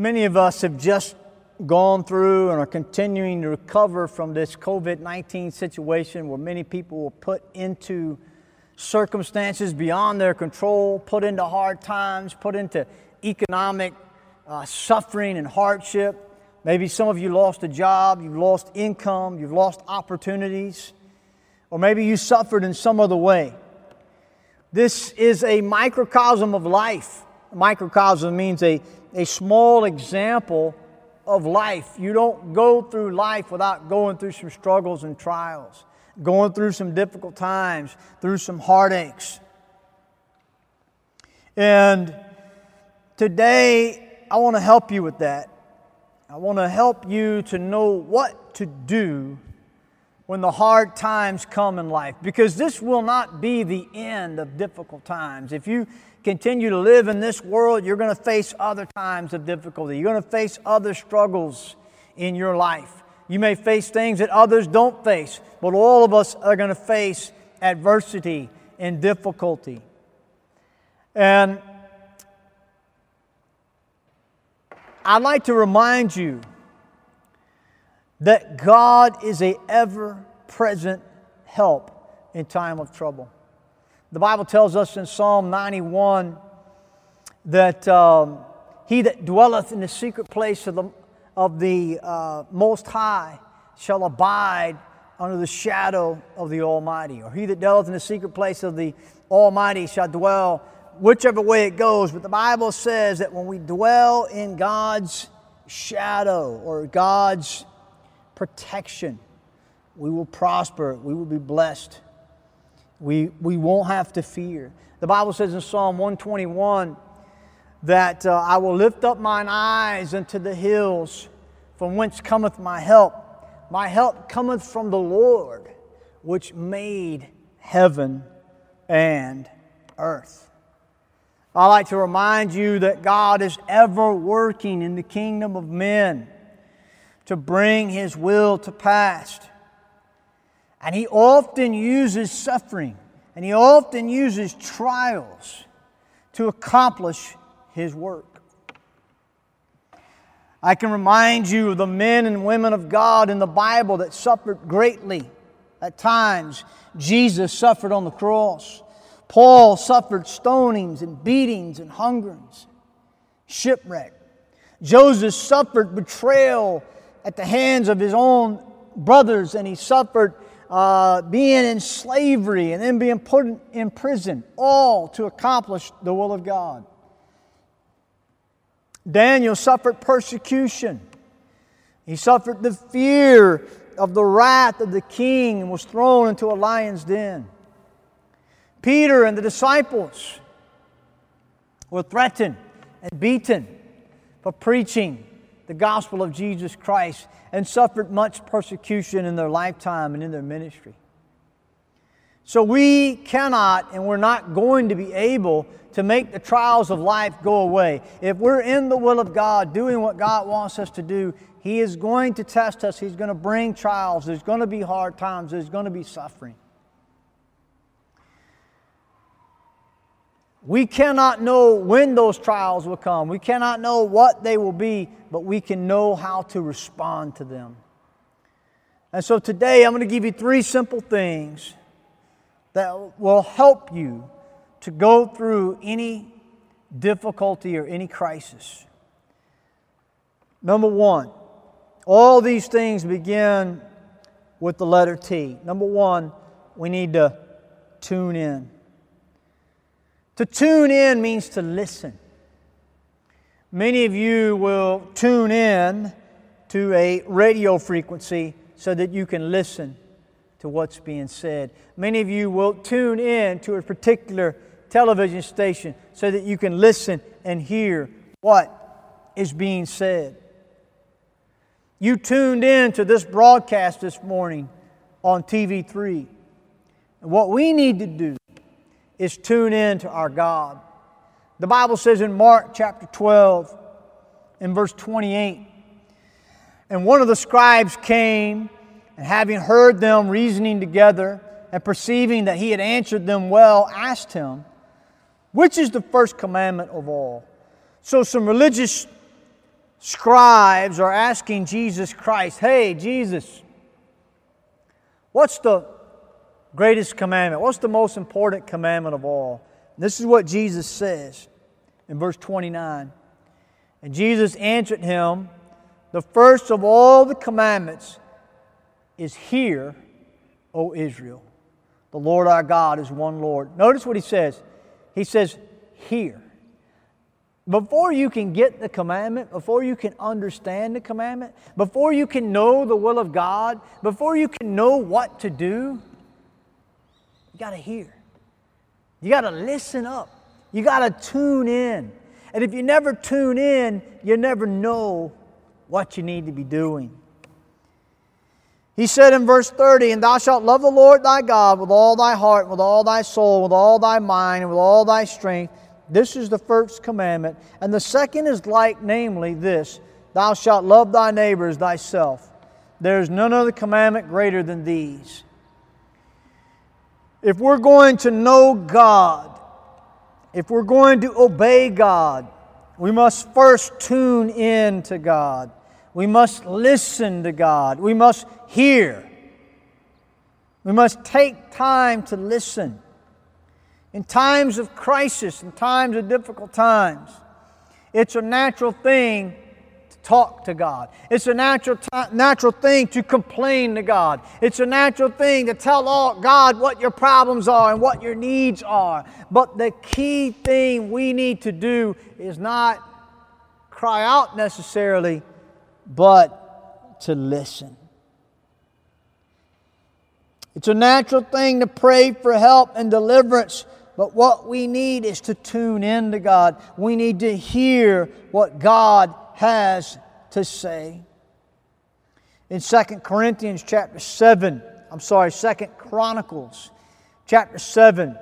Many of us have just gone through and are continuing to recover from this COVID 19 situation where many people were put into circumstances beyond their control, put into hard times, put into economic uh, suffering and hardship. Maybe some of you lost a job, you've lost income, you've lost opportunities, or maybe you suffered in some other way. This is a microcosm of life. Microcosm means a, a small example of life. You don't go through life without going through some struggles and trials, going through some difficult times, through some heartaches. And today, I want to help you with that. I want to help you to know what to do when the hard times come in life because this will not be the end of difficult times. If you continue to live in this world, you're going to face other times of difficulty. You're going to face other struggles in your life. You may face things that others don't face, but all of us are going to face adversity and difficulty. And I'd like to remind you that God is a ever present help in time of trouble. The Bible tells us in Psalm 91 that um, he that dwelleth in the secret place of the, of the uh, Most High shall abide under the shadow of the Almighty. Or he that dwelleth in the secret place of the Almighty shall dwell whichever way it goes, but the Bible says that when we dwell in God's shadow or God's protection, we will prosper, we will be blessed. We, we won't have to fear. The Bible says in Psalm 121 that uh, I will lift up mine eyes unto the hills, from whence cometh my help. My help cometh from the Lord, which made heaven and earth. I like to remind you that God is ever working in the kingdom of men to bring His will to pass. And He often uses suffering and He often uses trials to accomplish His work. I can remind you of the men and women of God in the Bible that suffered greatly at times. Jesus suffered on the cross. Paul suffered stonings and beatings and hungerings, shipwreck. Joseph suffered betrayal at the hands of his own brothers, and he suffered uh, being in slavery and then being put in prison, all to accomplish the will of God. Daniel suffered persecution. He suffered the fear of the wrath of the king and was thrown into a lion's den. Peter and the disciples were threatened and beaten for preaching the gospel of Jesus Christ and suffered much persecution in their lifetime and in their ministry. So we cannot and we're not going to be able to make the trials of life go away. If we're in the will of God, doing what God wants us to do, He is going to test us. He's going to bring trials. There's going to be hard times. There's going to be suffering. We cannot know when those trials will come. We cannot know what they will be, but we can know how to respond to them. And so today I'm going to give you three simple things that will help you to go through any difficulty or any crisis. Number one, all these things begin with the letter T. Number one, we need to tune in. To tune in means to listen. Many of you will tune in to a radio frequency so that you can listen to what's being said. Many of you will tune in to a particular television station so that you can listen and hear what is being said. You tuned in to this broadcast this morning on TV3. And what we need to do is tune in to our God. The Bible says in Mark chapter 12, in verse 28, and one of the scribes came, and having heard them reasoning together, and perceiving that he had answered them well, asked him, Which is the first commandment of all? So some religious scribes are asking Jesus Christ, Hey, Jesus, what's the greatest commandment? What's the most important commandment of all? This is what Jesus says in verse 29. And Jesus answered him, The first of all the commandments is Hear, O Israel. The Lord our God is one Lord. Notice what he says. He says, Hear. Before you can get the commandment, before you can understand the commandment, before you can know the will of God, before you can know what to do, got to hear. You got to listen up. You got to tune in. And if you never tune in, you never know what you need to be doing. He said in verse 30, And thou shalt love the Lord thy God with all thy heart, with all thy soul, with all thy mind, and with all thy strength. This is the first commandment. And the second is like, namely, this Thou shalt love thy neighbors thyself. There is none other commandment greater than these. If we're going to know God, if we're going to obey God, we must first tune in to God. We must listen to God. We must hear. We must take time to listen. In times of crisis, in times of difficult times, it's a natural thing talk to God. It's a natural, t- natural thing to complain to God. It's a natural thing to tell all God what your problems are and what your needs are. But the key thing we need to do is not cry out necessarily, but to listen. It's a natural thing to pray for help and deliverance, but what we need is to tune in to God. We need to hear what God has to say. In 2 Corinthians chapter 7, I'm sorry, 2 Chronicles chapter 7,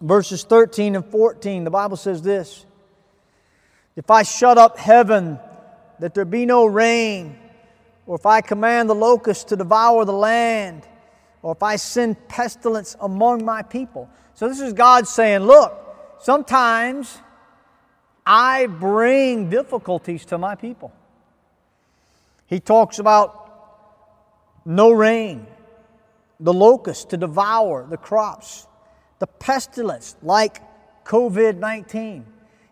verses 13 and 14, the Bible says this If I shut up heaven that there be no rain, or if I command the locusts to devour the land, or if I send pestilence among my people. So this is God saying, Look, sometimes I bring difficulties to my people. He talks about no rain, the locust to devour the crops, the pestilence like COVID 19.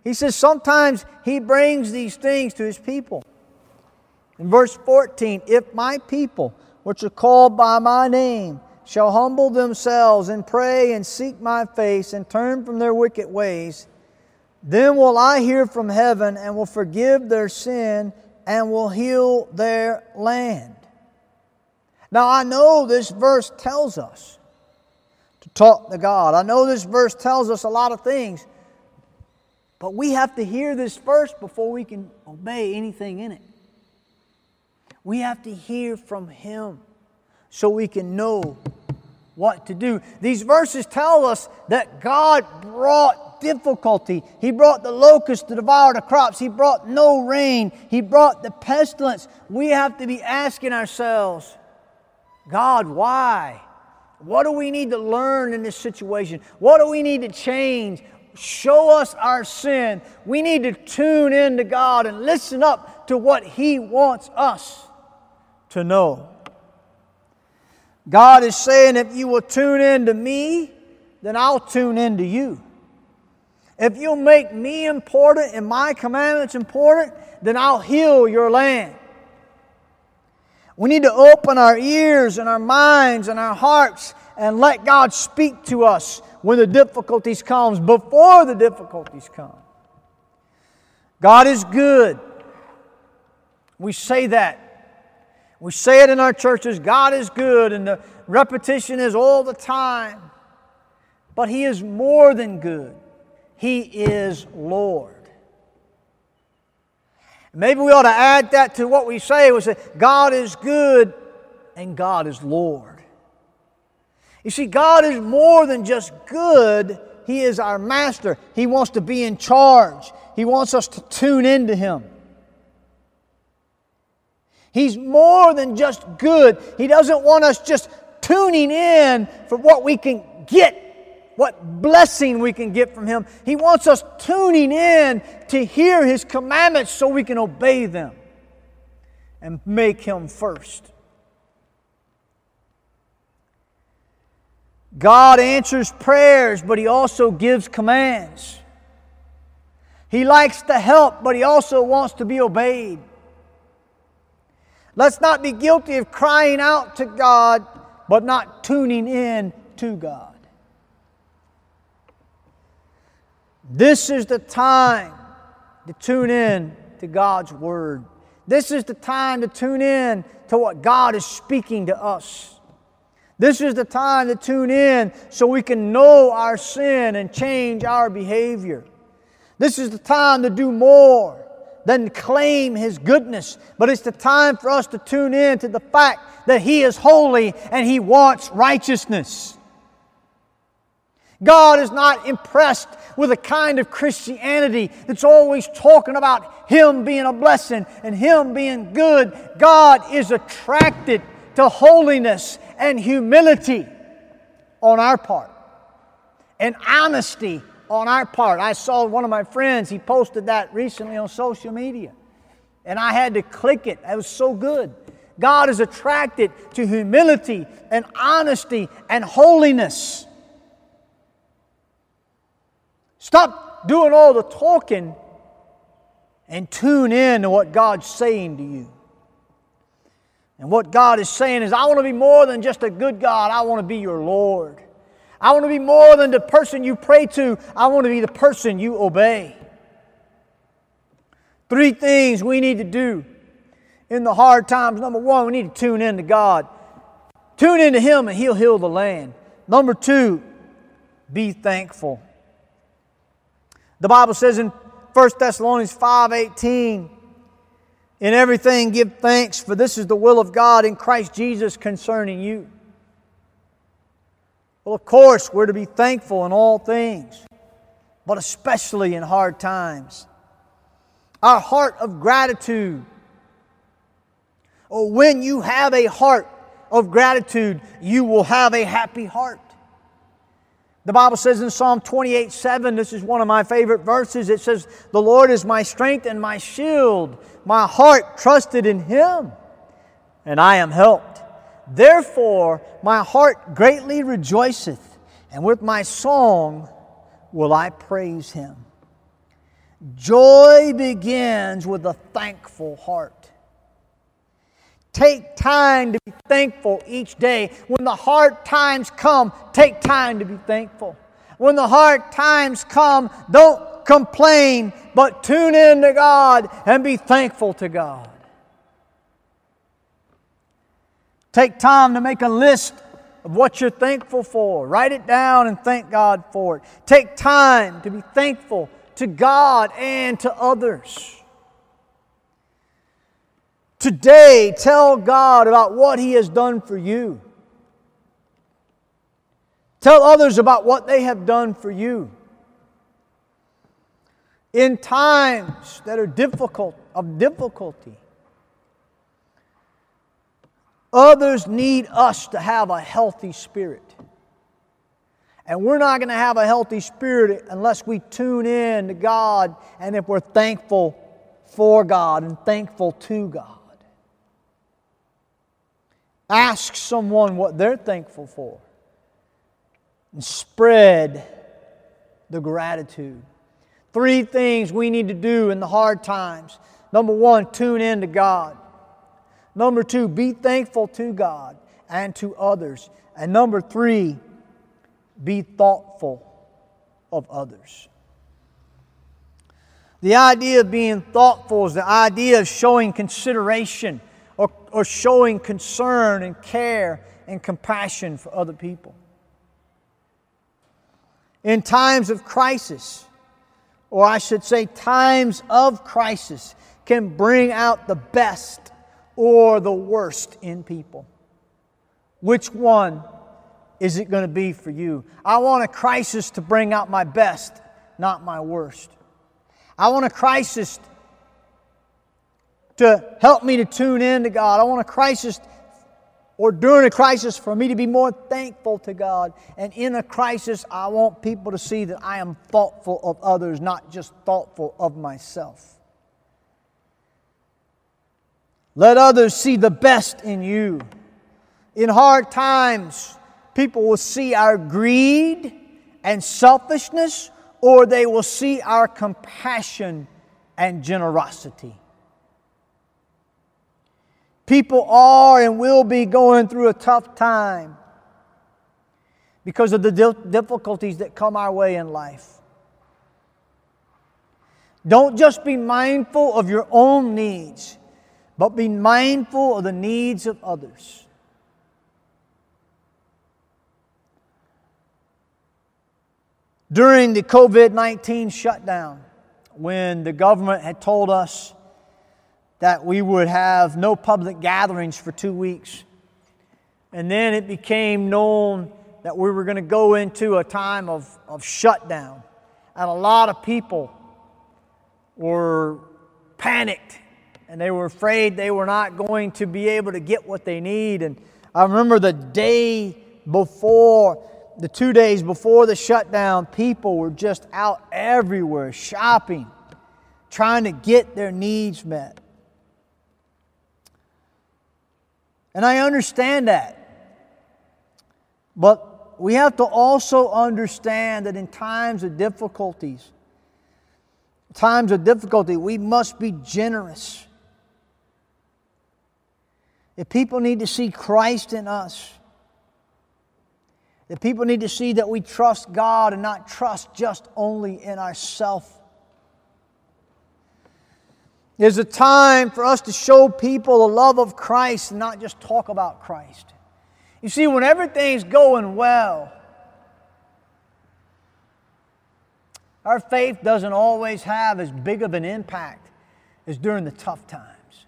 He says sometimes he brings these things to his people. In verse 14, if my people, which are called by my name, shall humble themselves and pray and seek my face and turn from their wicked ways, then will I hear from heaven and will forgive their sin and will heal their land. Now, I know this verse tells us to talk to God. I know this verse tells us a lot of things, but we have to hear this first before we can obey anything in it. We have to hear from Him so we can know what to do. These verses tell us that God brought difficulty. He brought the locusts to devour the crops. He brought no rain. He brought the pestilence. We have to be asking ourselves, God, why? What do we need to learn in this situation? What do we need to change? Show us our sin. We need to tune in to God and listen up to what He wants us to know. God is saying, if you will tune in to me, then I'll tune in to you. If you'll make me important and my commandments important, then I'll heal your land. We need to open our ears and our minds and our hearts and let God speak to us when the difficulties comes before the difficulties come. God is good. We say that. We say it in our churches God is good, and the repetition is all the time. But He is more than good. He is Lord. Maybe we ought to add that to what we say. We say, God is good and God is Lord. You see, God is more than just good, He is our master. He wants to be in charge, He wants us to tune into Him. He's more than just good. He doesn't want us just tuning in for what we can get what blessing we can get from Him. He wants us tuning in to hear His commandments so we can obey them and make Him first. God answers prayers, but He also gives commands. He likes to help, but He also wants to be obeyed. Let's not be guilty of crying out to God, but not tuning in to God. This is the time to tune in to God's Word. This is the time to tune in to what God is speaking to us. This is the time to tune in so we can know our sin and change our behavior. This is the time to do more than claim His goodness, but it's the time for us to tune in to the fact that He is holy and He wants righteousness. God is not impressed with a kind of Christianity that's always talking about Him being a blessing and Him being good. God is attracted to holiness and humility on our part and honesty on our part. I saw one of my friends, he posted that recently on social media, and I had to click it. It was so good. God is attracted to humility and honesty and holiness. Stop doing all the talking and tune in to what God's saying to you. And what God is saying is, I want to be more than just a good God, I want to be your Lord. I want to be more than the person you pray to, I want to be the person you obey. Three things we need to do in the hard times. Number one, we need to tune in to God. Tune in to Him and He'll heal the land. Number two, be thankful. The Bible says in 1 Thessalonians 5:18, in everything, give thanks, for this is the will of God in Christ Jesus concerning you. Well, of course, we're to be thankful in all things, but especially in hard times. Our heart of gratitude. Oh, when you have a heart of gratitude, you will have a happy heart. The Bible says in Psalm 28 7, this is one of my favorite verses. It says, The Lord is my strength and my shield. My heart trusted in Him, and I am helped. Therefore, my heart greatly rejoiceth, and with my song will I praise Him. Joy begins with a thankful heart. Take time to be thankful each day. When the hard times come, take time to be thankful. When the hard times come, don't complain, but tune in to God and be thankful to God. Take time to make a list of what you're thankful for. Write it down and thank God for it. Take time to be thankful to God and to others. Today, tell God about what He has done for you. Tell others about what they have done for you. In times that are difficult, of difficulty, others need us to have a healthy spirit. And we're not going to have a healthy spirit unless we tune in to God and if we're thankful for God and thankful to God. Ask someone what they're thankful for and spread the gratitude. Three things we need to do in the hard times. Number one, tune in to God. Number two, be thankful to God and to others. And number three, be thoughtful of others. The idea of being thoughtful is the idea of showing consideration or, showing concern and care and compassion for other people. In times of crisis, or I should say, times of crisis, can bring out the best or the worst in people. Which one is it going to be for you? I want a crisis to bring out my best, not my worst. I want a crisis to help me to tune in to God. I want a crisis or during a crisis for me to be more thankful to God. And in a crisis, I want people to see that I am thoughtful of others, not just thoughtful of myself. Let others see the best in you. In hard times, people will see our greed and selfishness, or they will see our compassion and generosity. People are and will be going through a tough time because of the difficulties that come our way in life. Don't just be mindful of your own needs, but be mindful of the needs of others. During the COVID 19 shutdown, when the government had told us that we would have no public gatherings for two weeks. And then it became known that we were going to go into a time of, of shutdown. And a lot of people were panicked and they were afraid they were not going to be able to get what they need. And I remember the day before, the two days before the shutdown, people were just out everywhere shopping, trying to get their needs met. And I understand that. But we have to also understand that in times of difficulties, times of difficulty, we must be generous. If people need to see Christ in us, if people need to see that we trust God and not trust just only in ourselves. There's a time for us to show people the love of Christ and not just talk about Christ. You see, when everything's going well, our faith doesn't always have as big of an impact as during the tough times.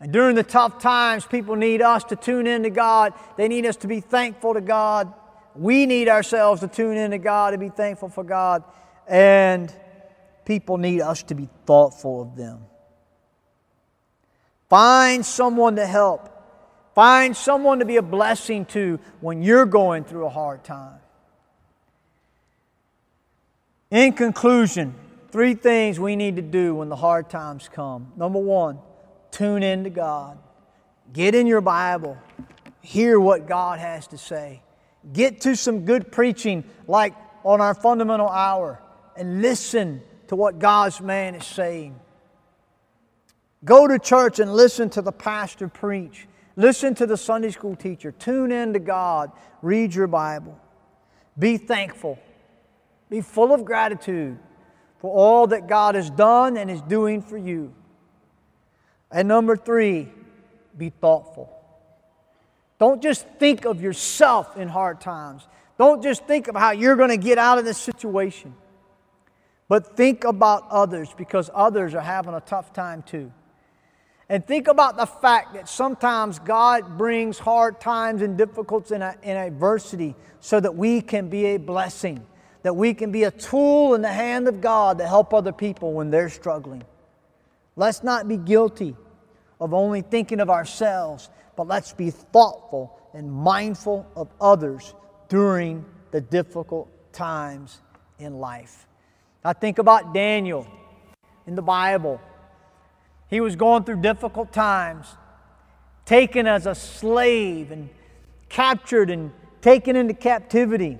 And during the tough times, people need us to tune in to God. They need us to be thankful to God. We need ourselves to tune in to God and be thankful for God. And people need us to be thoughtful of them. Find someone to help. Find someone to be a blessing to when you're going through a hard time. In conclusion, three things we need to do when the hard times come. Number one, tune in to God. Get in your Bible. Hear what God has to say. Get to some good preaching like on our fundamental hour and listen to what God's man is saying. Go to church and listen to the pastor preach. Listen to the Sunday school teacher. Tune in to God. Read your Bible. Be thankful. Be full of gratitude for all that God has done and is doing for you. And number three, be thoughtful. Don't just think of yourself in hard times. Don't just think of how you're going to get out of this situation. But think about others because others are having a tough time too. And think about the fact that sometimes God brings hard times and difficulties and, adversity so that we can be a blessing, that we can be a tool in the hand of God to help other people when they're struggling. Let's not be guilty of only thinking of ourselves, but let's be thoughtful and mindful of others during the difficult times in life. I think about Daniel in the Bible. He was going through difficult times, taken as a slave and captured and taken into captivity.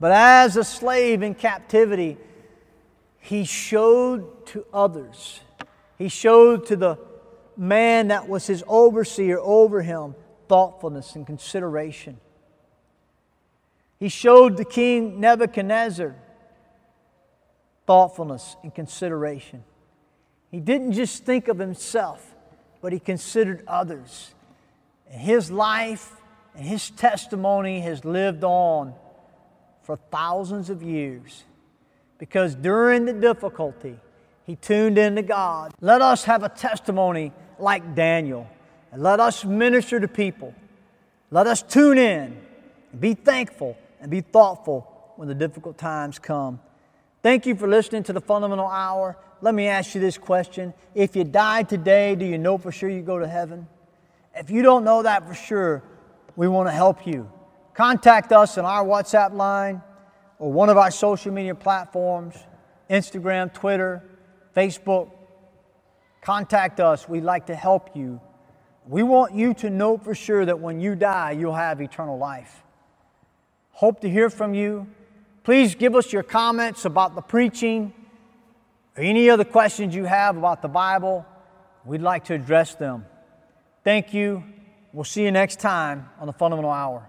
But as a slave in captivity, he showed to others, he showed to the man that was his overseer over him thoughtfulness and consideration. He showed the king Nebuchadnezzar thoughtfulness and consideration. He didn't just think of himself, but he considered others. And his life and his testimony has lived on for thousands of years because during the difficulty, he tuned into God. Let us have a testimony like Daniel and let us minister to people. Let us tune in and be thankful and be thoughtful when the difficult times come. Thank you for listening to the Fundamental Hour. Let me ask you this question. If you died today, do you know for sure you go to heaven? If you don't know that for sure, we want to help you. Contact us on our WhatsApp line or one of our social media platforms Instagram, Twitter, Facebook. Contact us. We'd like to help you. We want you to know for sure that when you die, you'll have eternal life. Hope to hear from you. Please give us your comments about the preaching or any other questions you have about the Bible. We'd like to address them. Thank you. We'll see you next time on the Fundamental Hour.